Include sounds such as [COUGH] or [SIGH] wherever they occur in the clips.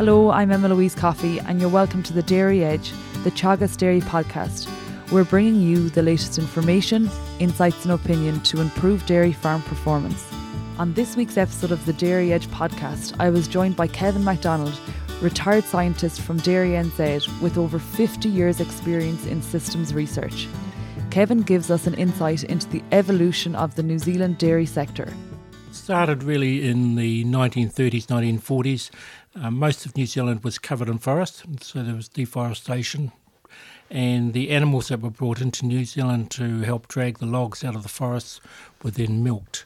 Hello, I'm Emma Louise Coffey, and you're welcome to the Dairy Edge, the Teagasc Dairy podcast. We're bringing you the latest information, insights, and opinion to improve dairy farm performance. On this week's episode of the Dairy Edge podcast, I was joined by Kevin McDonald, retired scientist from Dairy NZ with over 50 years' experience in systems research. Kevin gives us an insight into the evolution of the New Zealand dairy sector. Started really in the 1930s, 1940s. Uh, most of New Zealand was covered in forest, so there was deforestation. And the animals that were brought into New Zealand to help drag the logs out of the forests were then milked.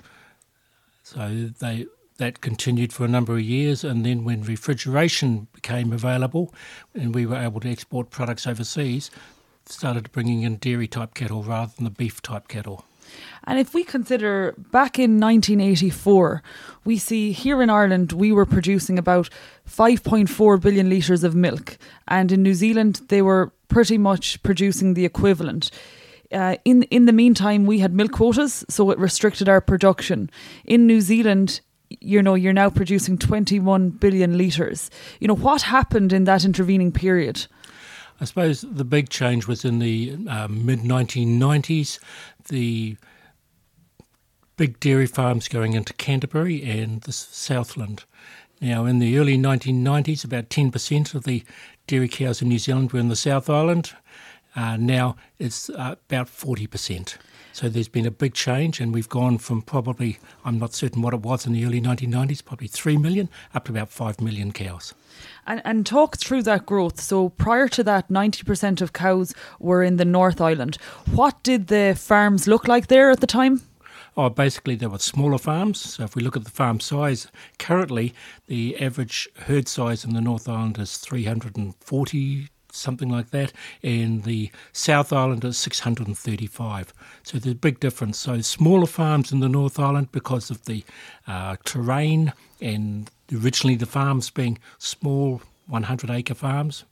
So they that continued for a number of years, and then when refrigeration became available and we were able to export products overseas, started bringing in dairy type cattle rather than the beef type cattle. And if we consider back in 1984, we see here in Ireland we were producing about 5.4 billion litres of milk, and in New Zealand they were pretty much producing the equivalent. Uh, in in the meantime, we had milk quotas, so it restricted our production. In New Zealand, you know, you're now producing 21 billion litres. You know, what happened in that intervening period? I suppose the big change was in the uh, mid 1990s. The big dairy farms going into Canterbury and the Southland. Now, in the early 1990s, about 10% of the dairy cows in New Zealand were in the South Island. Uh, now it's uh, about 40%. So there's been a big change, and we've gone from probably, I'm not certain what it was in the early 1990s, probably 3 million, up to about 5 million cows. And, and talk through that growth. So prior to that, 90% of cows were in the North Island. What did the farms look like there at the time? Oh, basically, there were smaller farms. So if we look at the farm size, currently the average herd size in the North Island is 340 something like that, and the South Island is 635. So there's a big difference. So smaller farms in the North Island because of the uh, terrain and originally the farms being small 100 acre farms,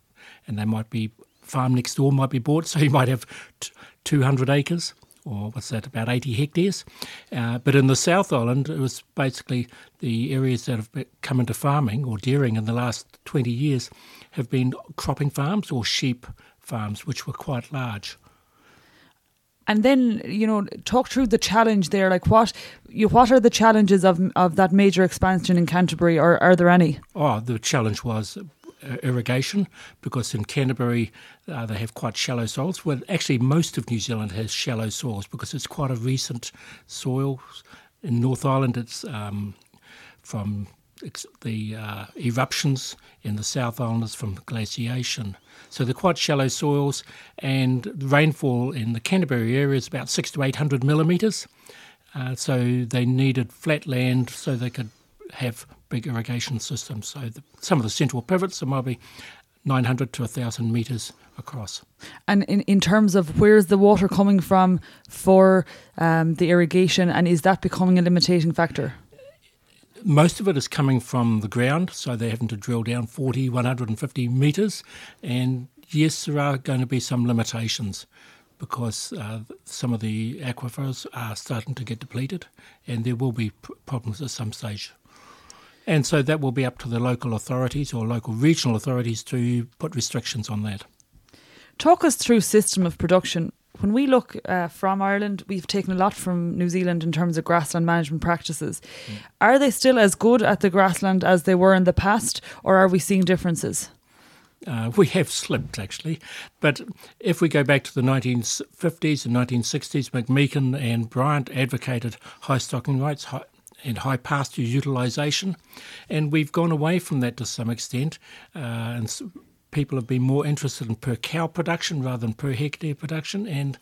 and they might be farm next door might be bought, [LAUGHS] so you might have t- 200 acres or what's that, about 80 hectares. Uh, but in the South Island, it was basically the areas that have come into farming or dairying in the last 20 years have been cropping farms or sheep farms, which were quite large. And then you know, talk through the challenge there. Like, what you, what are the challenges of of that major expansion in Canterbury, or are there any? Oh, the challenge was irrigation because in Canterbury uh, they have quite shallow soils. Well, actually, most of New Zealand has shallow soils because it's quite a recent soil. In North Island, it's um, from the uh, eruptions in the South Island is from glaciation. So they're quite shallow soils, and rainfall in the Canterbury area is about six to eight hundred millimetres. Uh, so they needed flat land so they could have big irrigation systems. So the, some of the central pivots are maybe 900 to 1,000 metres across. And in, in terms of where's the water coming from for um, the irrigation, and is that becoming a limiting factor? Most of it is coming from the ground, so they're having to drill down 40, 150 metres. And yes, there are going to be some limitations because uh, some of the aquifers are starting to get depleted, and there will be problems at some stage. And so that will be up to the local authorities or local regional authorities to put restrictions on that. Talk us through system of production. When we look uh, from Ireland, we've taken a lot from New Zealand in terms of grassland management practices. Mm. Are they still as good at the grassland as they were in the past, or are we seeing differences? Uh, we have slipped actually, but if we go back to the 1950s and 1960s, McMeekan and Bryant advocated high stocking rates, high, and high pasture utilisation. And we've gone away from that to some extent. Uh, and people have been more interested in per cow production rather than per hectare production. And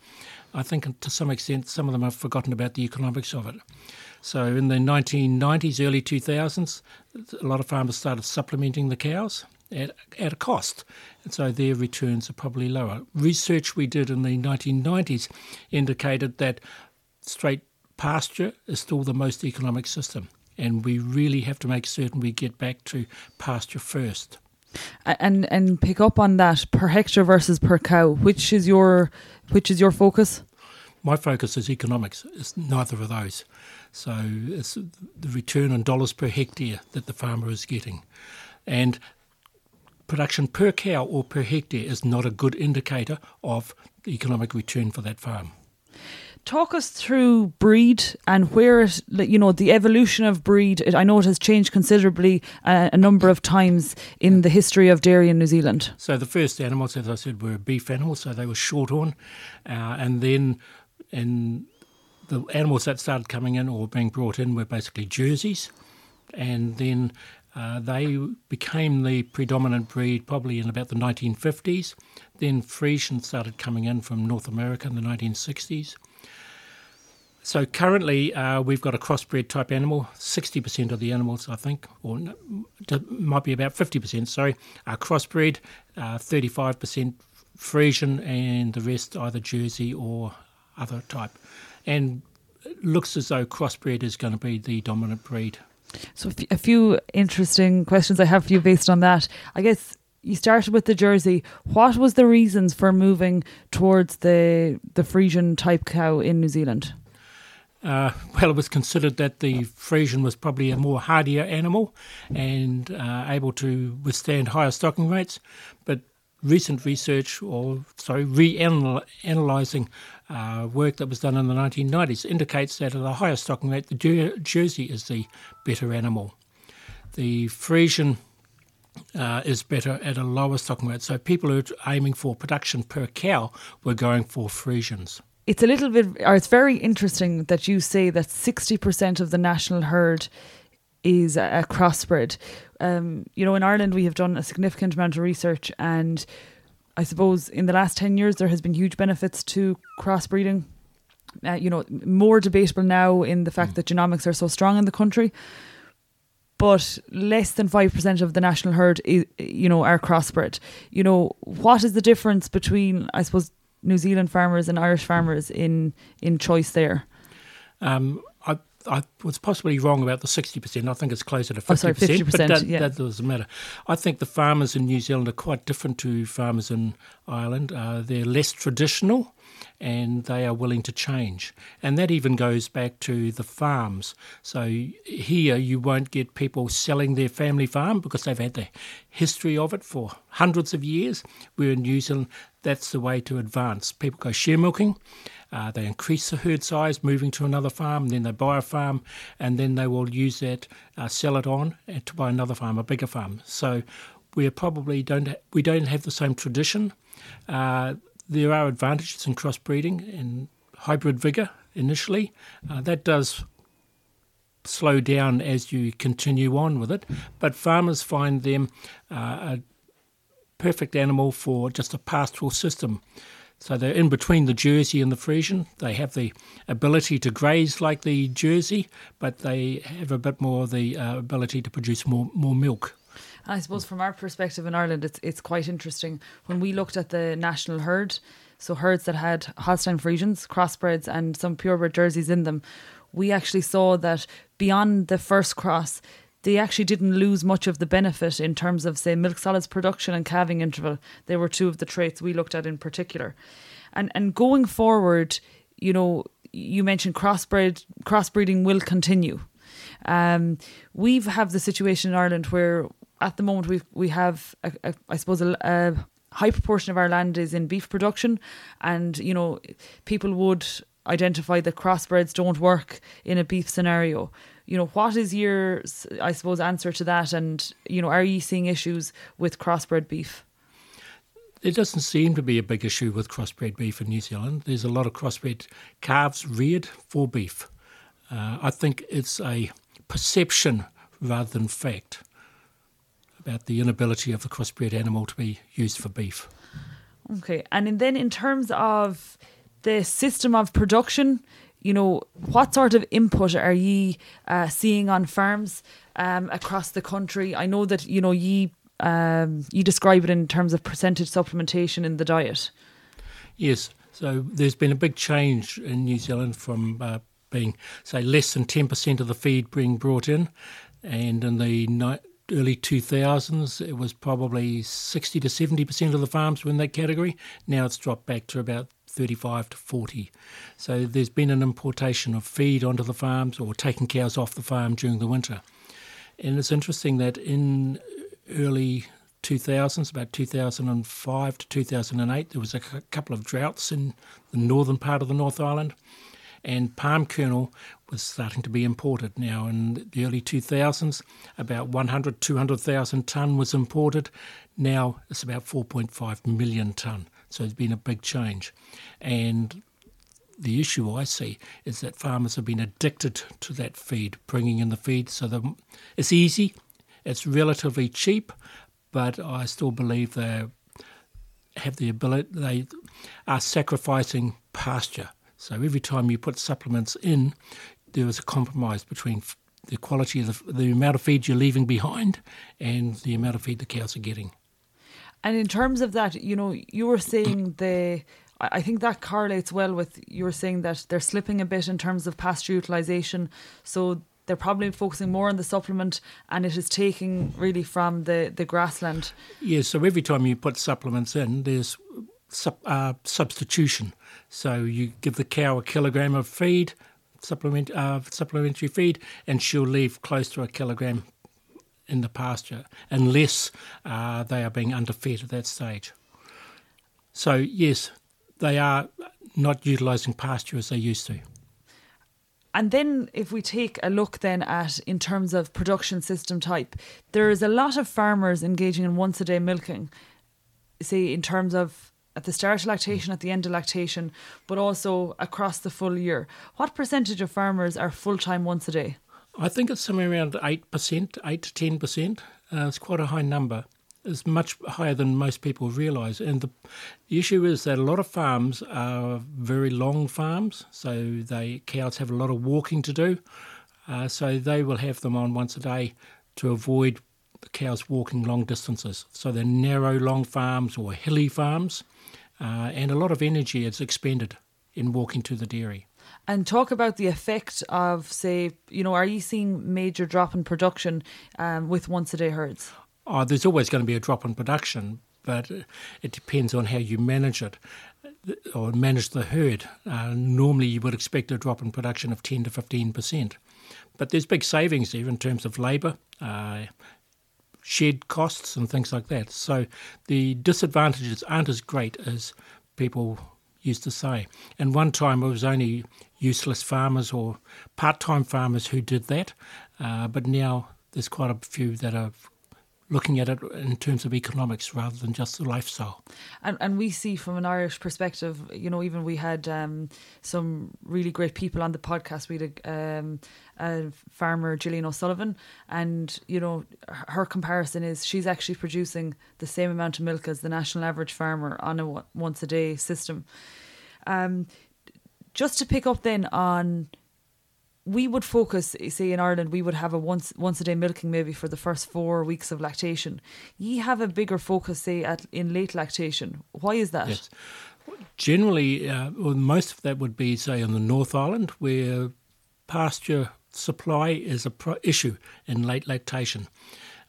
I think to some extent, some of them have forgotten about the economics of it. So in the 1990s, early 2000s, a lot of farmers started supplementing the cows at, at a cost. And so their returns are probably lower. Research we did in the 1990s indicated that straight pasture is still the most economic system, and we really have to make certain we get back to pasture first. And and pick up on that per hectare versus per cow. Which is your which is your focus? My focus is economics. It's neither of those. So it's the return on dollars per hectare that the farmer is getting, and production per cow or per hectare is not a good indicator of the economic return for that farm. Talk us through breed and where it, you know, the evolution of breed. I know it has changed considerably uh, a number of times in the history of dairy in New Zealand. So the first animals, as I said, were beef animals, so they were shorthorn, uh, and then in the animals that started coming in or being brought in were basically jerseys, and then uh, they became the predominant breed probably in about the 1950s. Then Friesian started coming in from North America in the 1960s. So currently, uh, we've got a crossbred type animal. Sixty percent of the animals, I think, or might be about fifty percent. Sorry, are crossbred. Uh, thirty-five percent Friesian, and the rest either Jersey or other type. And it looks as though crossbred is going to be the dominant breed. So, a few interesting questions I have for you based on that. I guess you started with the Jersey. What was the reasons for moving towards the the Friesian type cow in New Zealand? Uh, well, it was considered that the Friesian was probably a more hardier animal and uh, able to withstand higher stocking rates. But recent research, or sorry, reanalyzing uh, work that was done in the 1990s, indicates that at a higher stocking rate, the Jer- Jersey is the better animal. The Friesian uh, is better at a lower stocking rate. So people who are aiming for production per cow were going for Friesians it's a little bit, or it's very interesting that you say that 60% of the national herd is a, a crossbred. Um, you know, in Ireland, we have done a significant amount of research, and I suppose in the last 10 years, there has been huge benefits to crossbreeding. Uh, you know, more debatable now in the fact mm. that genomics are so strong in the country. But less than 5% of the national herd, is, you know, are crossbred. You know, what is the difference between, I suppose, New Zealand farmers and Irish farmers in in choice there? Um, I I was possibly wrong about the sixty percent. I think it's closer to fifty percent, but that, yeah. that, doesn't matter. I think the farmers in New Zealand are quite different to farmers in Ireland. Uh, they're less traditional and they are willing to change. And that even goes back to the farms. So here you won't get people selling their family farm because they've had the history of it for hundreds of years. Where in New Zealand, that's the way to advance. People go share milking. Uh, they increase the herd size, moving to another farm, then they buy a farm, and then they will use that, uh, sell it on, and to buy another farm, a bigger farm. So we probably don't ha- we don't have the same tradition. Uh, there are advantages in crossbreeding and hybrid vigour initially. Uh, that does slow down as you continue on with it, but farmers find them uh, a perfect animal for just a pastoral system. So they're in between the Jersey and the Friesian. They have the ability to graze like the Jersey, but they have a bit more the uh, ability to produce more more milk. I suppose from our perspective in Ireland, it's it's quite interesting when we looked at the national herd. So herds that had Holstein Friesians, crossbreds, and some purebred jerseys in them. We actually saw that beyond the first cross, they actually didn't lose much of the benefit in terms of, say, milk solids production and calving interval. They were two of the traits we looked at in particular. And and going forward, you know, you mentioned crossbred crossbreeding will continue. Um, we've have the situation in Ireland where at the moment we we have a, a, I suppose a, a high proportion of our land is in beef production, and you know people would identify that crossbreds don't work in a beef scenario. You know, what is your, I suppose, answer to that? And you know, are you seeing issues with crossbred beef? It doesn't seem to be a big issue with crossbred beef in New Zealand. There's a lot of crossbred calves reared for beef. Uh, I think it's a perception rather than fact about the inability of the crossbred animal to be used for beef. Okay, and then in terms of the system of production, you know, what sort of input are ye uh, seeing on farms um, across the country? I know that you know ye um, you describe it in terms of percentage supplementation in the diet. Yes, so there's been a big change in New Zealand from uh, being, say, less than 10% of the feed being brought in, and in the early 2000s, it was probably 60 to 70% of the farms were in that category. Now it's dropped back to about 35 to 40. So there's been an importation of feed onto the farms or taking cows off the farm during the winter. And it's interesting that in early 2000s, about 2005 to 2008, there was a couple of droughts in the northern part of the North Island, and palm kernel was starting to be imported. Now, in the early 2000s, about 100, 200,000 tonne was imported. Now it's about 4.5 million tonne. So it's been a big change. And the issue I see is that farmers have been addicted to that feed, bringing in the feed. So the, it's easy, it's relatively cheap, but I still believe they have the ability, they are sacrificing pasture. So every time you put supplements in, there is a compromise between the quality of the, the amount of feed you're leaving behind and the amount of feed the cows are getting. And in terms of that, you know, you were saying the I think that correlates well with you were saying that they're slipping a bit in terms of pasture utilisation. So they're probably focusing more on the supplement and it is taking really from the, the grassland. Yes, so every time you put supplements in, there's sub, uh, substitution. So you give the cow a kilogram of feed, supplement, uh, supplementary feed, and she'll leave close to a kilogram in the pasture unless uh, they are being underfed at that stage. So, yes, they are not utilising pasture as they used to. And then, if we take a look then at in terms of production system type, there is a lot of farmers engaging in once a day milking. Say in terms of at the start of lactation, at the end of lactation, but also across the full year. What percentage of farmers are full time once a day? I think it's somewhere around eight percent, eight to ten percent. Uh, it's quite a high number It's much higher than most people realise. And the, issue is that a lot of farms are very long farms, so they cows have a lot of walking to do. Uh, so they will have them on once a day to avoid the cows walking long distances. So they're narrow, long farms or hilly farms, uh, and a lot of energy is expended in walking to the dairy. And talk about the effect of, say, you know, are you seeing major drop in production um, with once a day herds? oh, there's always going to be a drop in production, but it depends on how you manage it or manage the herd. Uh, normally, you would expect a drop in production of 10 to 15 percent, but there's big savings there in terms of labour. Uh, shed costs and things like that. So the disadvantages aren't as great as people used to say. And one time it was only useless farmers or part time farmers who did that, uh, but now there's quite a few that are looking at it in terms of economics rather than just the lifestyle. And and we see from an Irish perspective, you know, even we had um, some really great people on the podcast. We had a, um, a farmer, Gillian O'Sullivan, and you know, her comparison is she's actually producing the same amount of milk as the national average farmer on a once a day system. Um, just to pick up then on we would focus, say in Ireland, we would have a once once a day milking maybe for the first four weeks of lactation. Ye have a bigger focus, say, at in late lactation. Why is that? Yes. Generally, uh, well, most of that would be, say, on the North Island, where pasture supply is a pro- issue in late lactation.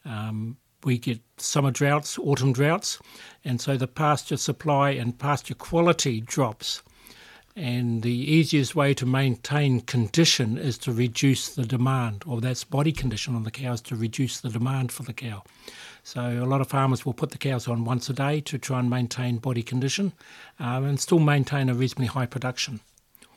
Um, we get summer droughts, autumn droughts, and so the pasture supply and pasture quality drops. And the easiest way to maintain condition is to reduce the demand, or that's body condition on the cows to reduce the demand for the cow. So a lot of farmers will put the cows on once a day to try and maintain body condition um, and still maintain a reasonably high production.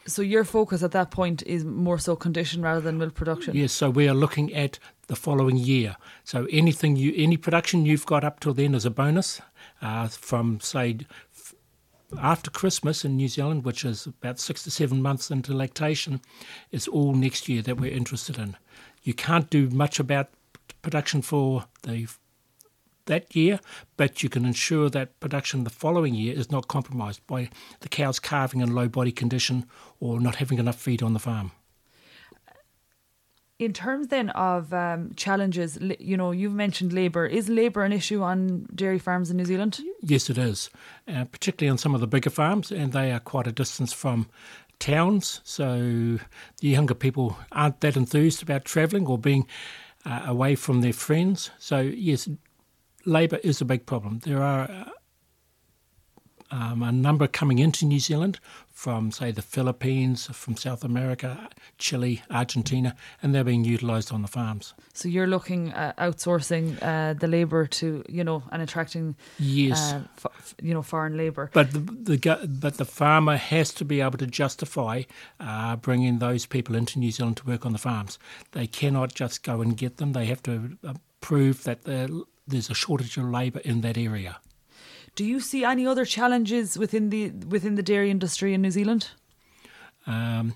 So your focus at that point is more so condition rather than milk production. Yes, so we are looking at the following year. So anything you, any production you've got up till then is a bonus. Uh, from say after Christmas in New Zealand, which is about six to seven months into lactation, is all next year that we're interested in. You can't do much about production for the that year, but you can ensure that production the following year is not compromised by the cows calving in low body condition or not having enough feed on the farm in terms then of um, challenges, you know, you've mentioned labour. Is labour an issue on dairy farms in New Zealand? Yes, it is, uh, particularly on some of the bigger farms, and they are quite a distance from towns. So the younger people aren't that enthused about travelling or being uh, away from their friends. So yes, labour is a big problem. There are uh, um, a number coming into New Zealand from, say, the Philippines, from South America, Chile, Argentina, and they're being utilised on the farms. So you're looking at outsourcing uh, the labour to, you know, and attracting, yes, uh, f- you know, foreign labour. But the, the but the farmer has to be able to justify uh, bringing those people into New Zealand to work on the farms. They cannot just go and get them. They have to uh, prove that there's a shortage of labour in that area. Do you see any other challenges within the within the dairy industry in New Zealand? Um,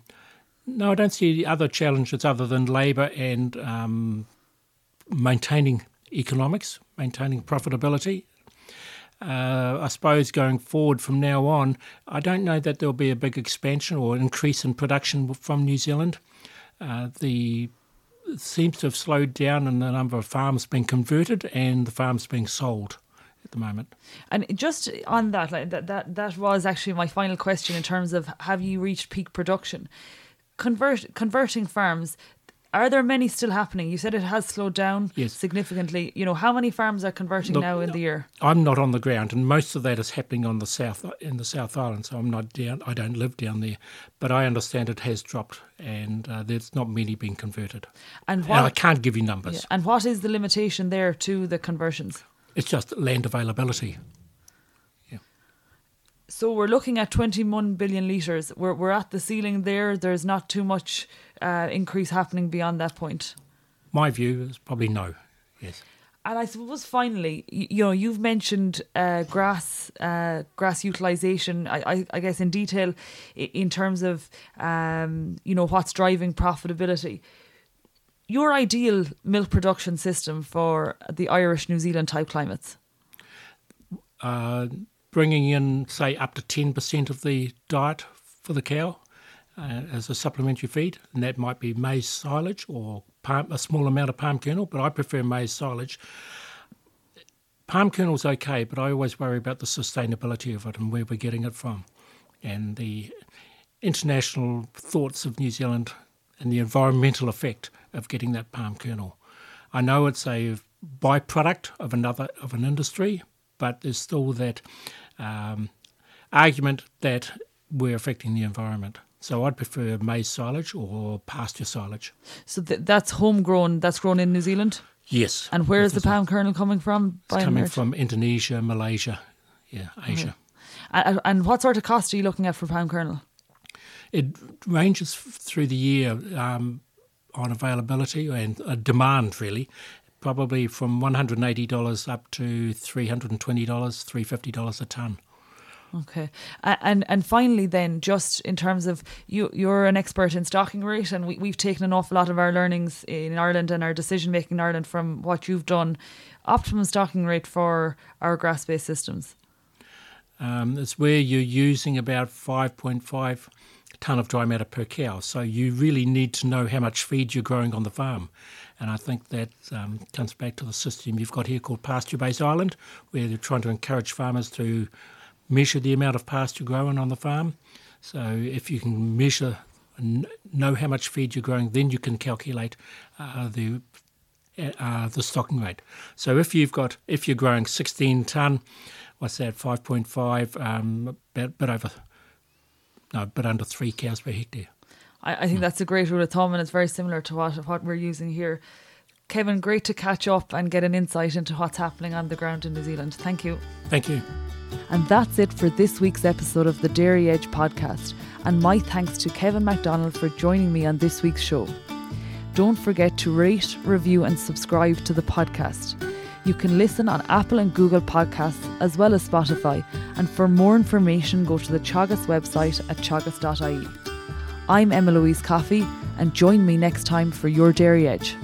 no, I don't see other challenges other than labour and um, maintaining economics, maintaining profitability. Uh, I suppose going forward from now on, I don't know that there'll be a big expansion or increase in production from New Zealand. Uh, the seems to have slowed down in the number of farms being converted and the farms being sold at the moment. And just on that, like that, that that was actually my final question in terms of have you reached peak production? Convert converting farms. Are there many still happening? You said it has slowed down yes. significantly. You know, how many farms are converting Look, now in the year? I'm not on the ground, and most of that is happening on the south in the South Island. So I'm not down. I don't live down there, but I understand it has dropped, and uh, there's not many being converted. And, what, and I can't give you numbers. Yeah, and what is the limitation there to the conversions? It's just land availability. Yeah. So we're looking at 21 billion litres. We're, we're at the ceiling there. There's not too much uh, increase happening beyond that point. My view is probably no, yes. And I suppose finally, you, you know, you've mentioned uh, grass uh, grass utilisation. I, I, I, guess in detail, in terms of um, you know what's driving profitability your ideal milk production system for the Irish New Zealand type climates? Uh, bringing in, say, up to 10% of the diet for the cow uh, as a supplementary feed, and that might be maize silage or palm, a small amount of palm kernel, but I prefer maize silage. Palm kernel's okay, but I always worry about the sustainability of it and where we're getting it from. And the international thoughts of New Zealand and the environmental effect of getting that palm kernel. I know it's a byproduct of another of an industry, but there's still that um, argument that we're affecting the environment. So I'd prefer maize silage or pasture silage. So th- that's homegrown. That's grown in New Zealand. Yes. And where is the palm kernel coming from? It's coming from Indonesia, Malaysia, yeah, Asia. And, and what sort of cost are you looking at for palm kernel? It ranges through the year um, on availability and uh, demand, really. Probably from $180 up to $320, $350 a tonne. Okay, and and finally, then, just in terms of you, you're an expert in stocking rate, and we, we've taken an awful lot of our learnings in Ireland and our decision making in Ireland from what you've done. Optimum stocking rate for our grass based systems. Um, it's where you're using about 5.5 tonne of dry matter per cow. So you really need to know how much feed you're growing on the farm. And I think that um, comes back to the system you've got here called PastureBase Ireland, where they're trying to encourage farmers to measure the amount of pasture growing on the farm. So if you can measure and know how much feed you're growing, then you can calculate uh, the uh, the stocking rate. So if you've got if you're growing 16 ton, what's that? 5.5, um, about bit over no, but under three cows per hectare. I, I think mm. that's a great rule of thumb, and it's very similar to what what we're using here. Kevin, great to catch up and get an insight into what's happening on the ground in New Zealand. Thank you. Thank you. And that's it for this week's episode of the Dairy Edge podcast. And my thanks to Kevin McDonald for joining me on this week's show. Don't forget to rate, review, and subscribe to the podcast. You can listen on Apple and Google Podcasts as well as Spotify. And for more information, go to the Teagasc website at teagasc.ie. I'm Emma Louise Coffey, and join me next time for your Dairy Edge.